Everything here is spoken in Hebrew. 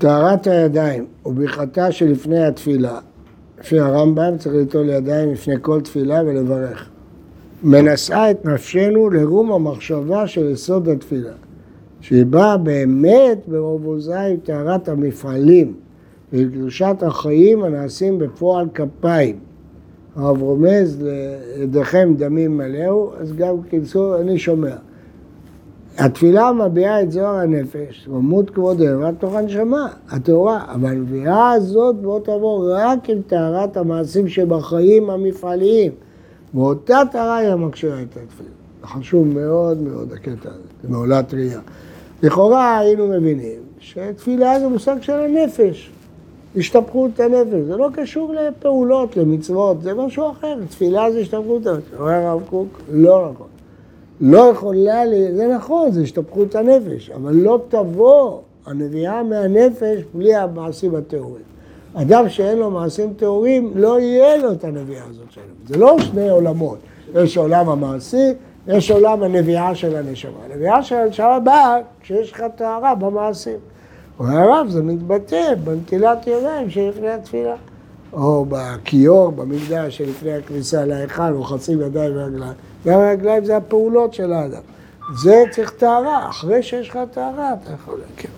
טהרת הידיים וברכתה שלפני התפילה, לפי הרמב"ם צריך ליטול ידיים לפני כל תפילה ולברך. מנשאה את נפשנו לרום המחשבה של יסוד התפילה, שהיא באה באמת ברוב עוזה עם טהרת המפעלים וקדושת החיים הנעשים בפועל כפיים. הרב רומז לידיכם דמים מלאו, אז גם קיצור אני שומע. התפילה מביעה את זוהר הנפש, רמות כבוד אלוהים תוך הנשמה, הטהורה, אבל הנביאה הזאת בוא תבוא רק עם טהרת המעשים שבחיים המפעליים. באותה טהרה היא המקשירה את התפילה. חשוב מאוד מאוד הקטע הזה, זה מעולת ראייה. לכאורה היינו מבינים שתפילה זה מושג של הנפש, השתפכות הנפש, זה לא קשור לפעולות, למצוות, זה משהו אחר, תפילה זה השתפכות הנפש. אומר הרב קוק, לא נכון. לא יכולה, זה נכון, זה השתפכות הנפש, אבל לא תבוא הנביאה מהנפש בלי המעשים הטהורים. אדם שאין לו מעשים טהורים, לא יהיה לו את הנביאה הזאת שלו. זה לא שני עולמות, יש עולם המעשי, יש עולם הנביאה של הנשמה. הנביאה של הנשמה באה כשיש לך טהרה במעשים. אומר הרב, זה מתבטא בנטילת ידיים שלפני התפילה. או בכיור, במקדש שלפני הכניסה להיכל, רוחצים ידיים ורגליים. גם הרגליים זה הפעולות של האדם. זה צריך טהרה, אחרי שיש לך טהרה אתה יכול להכיר.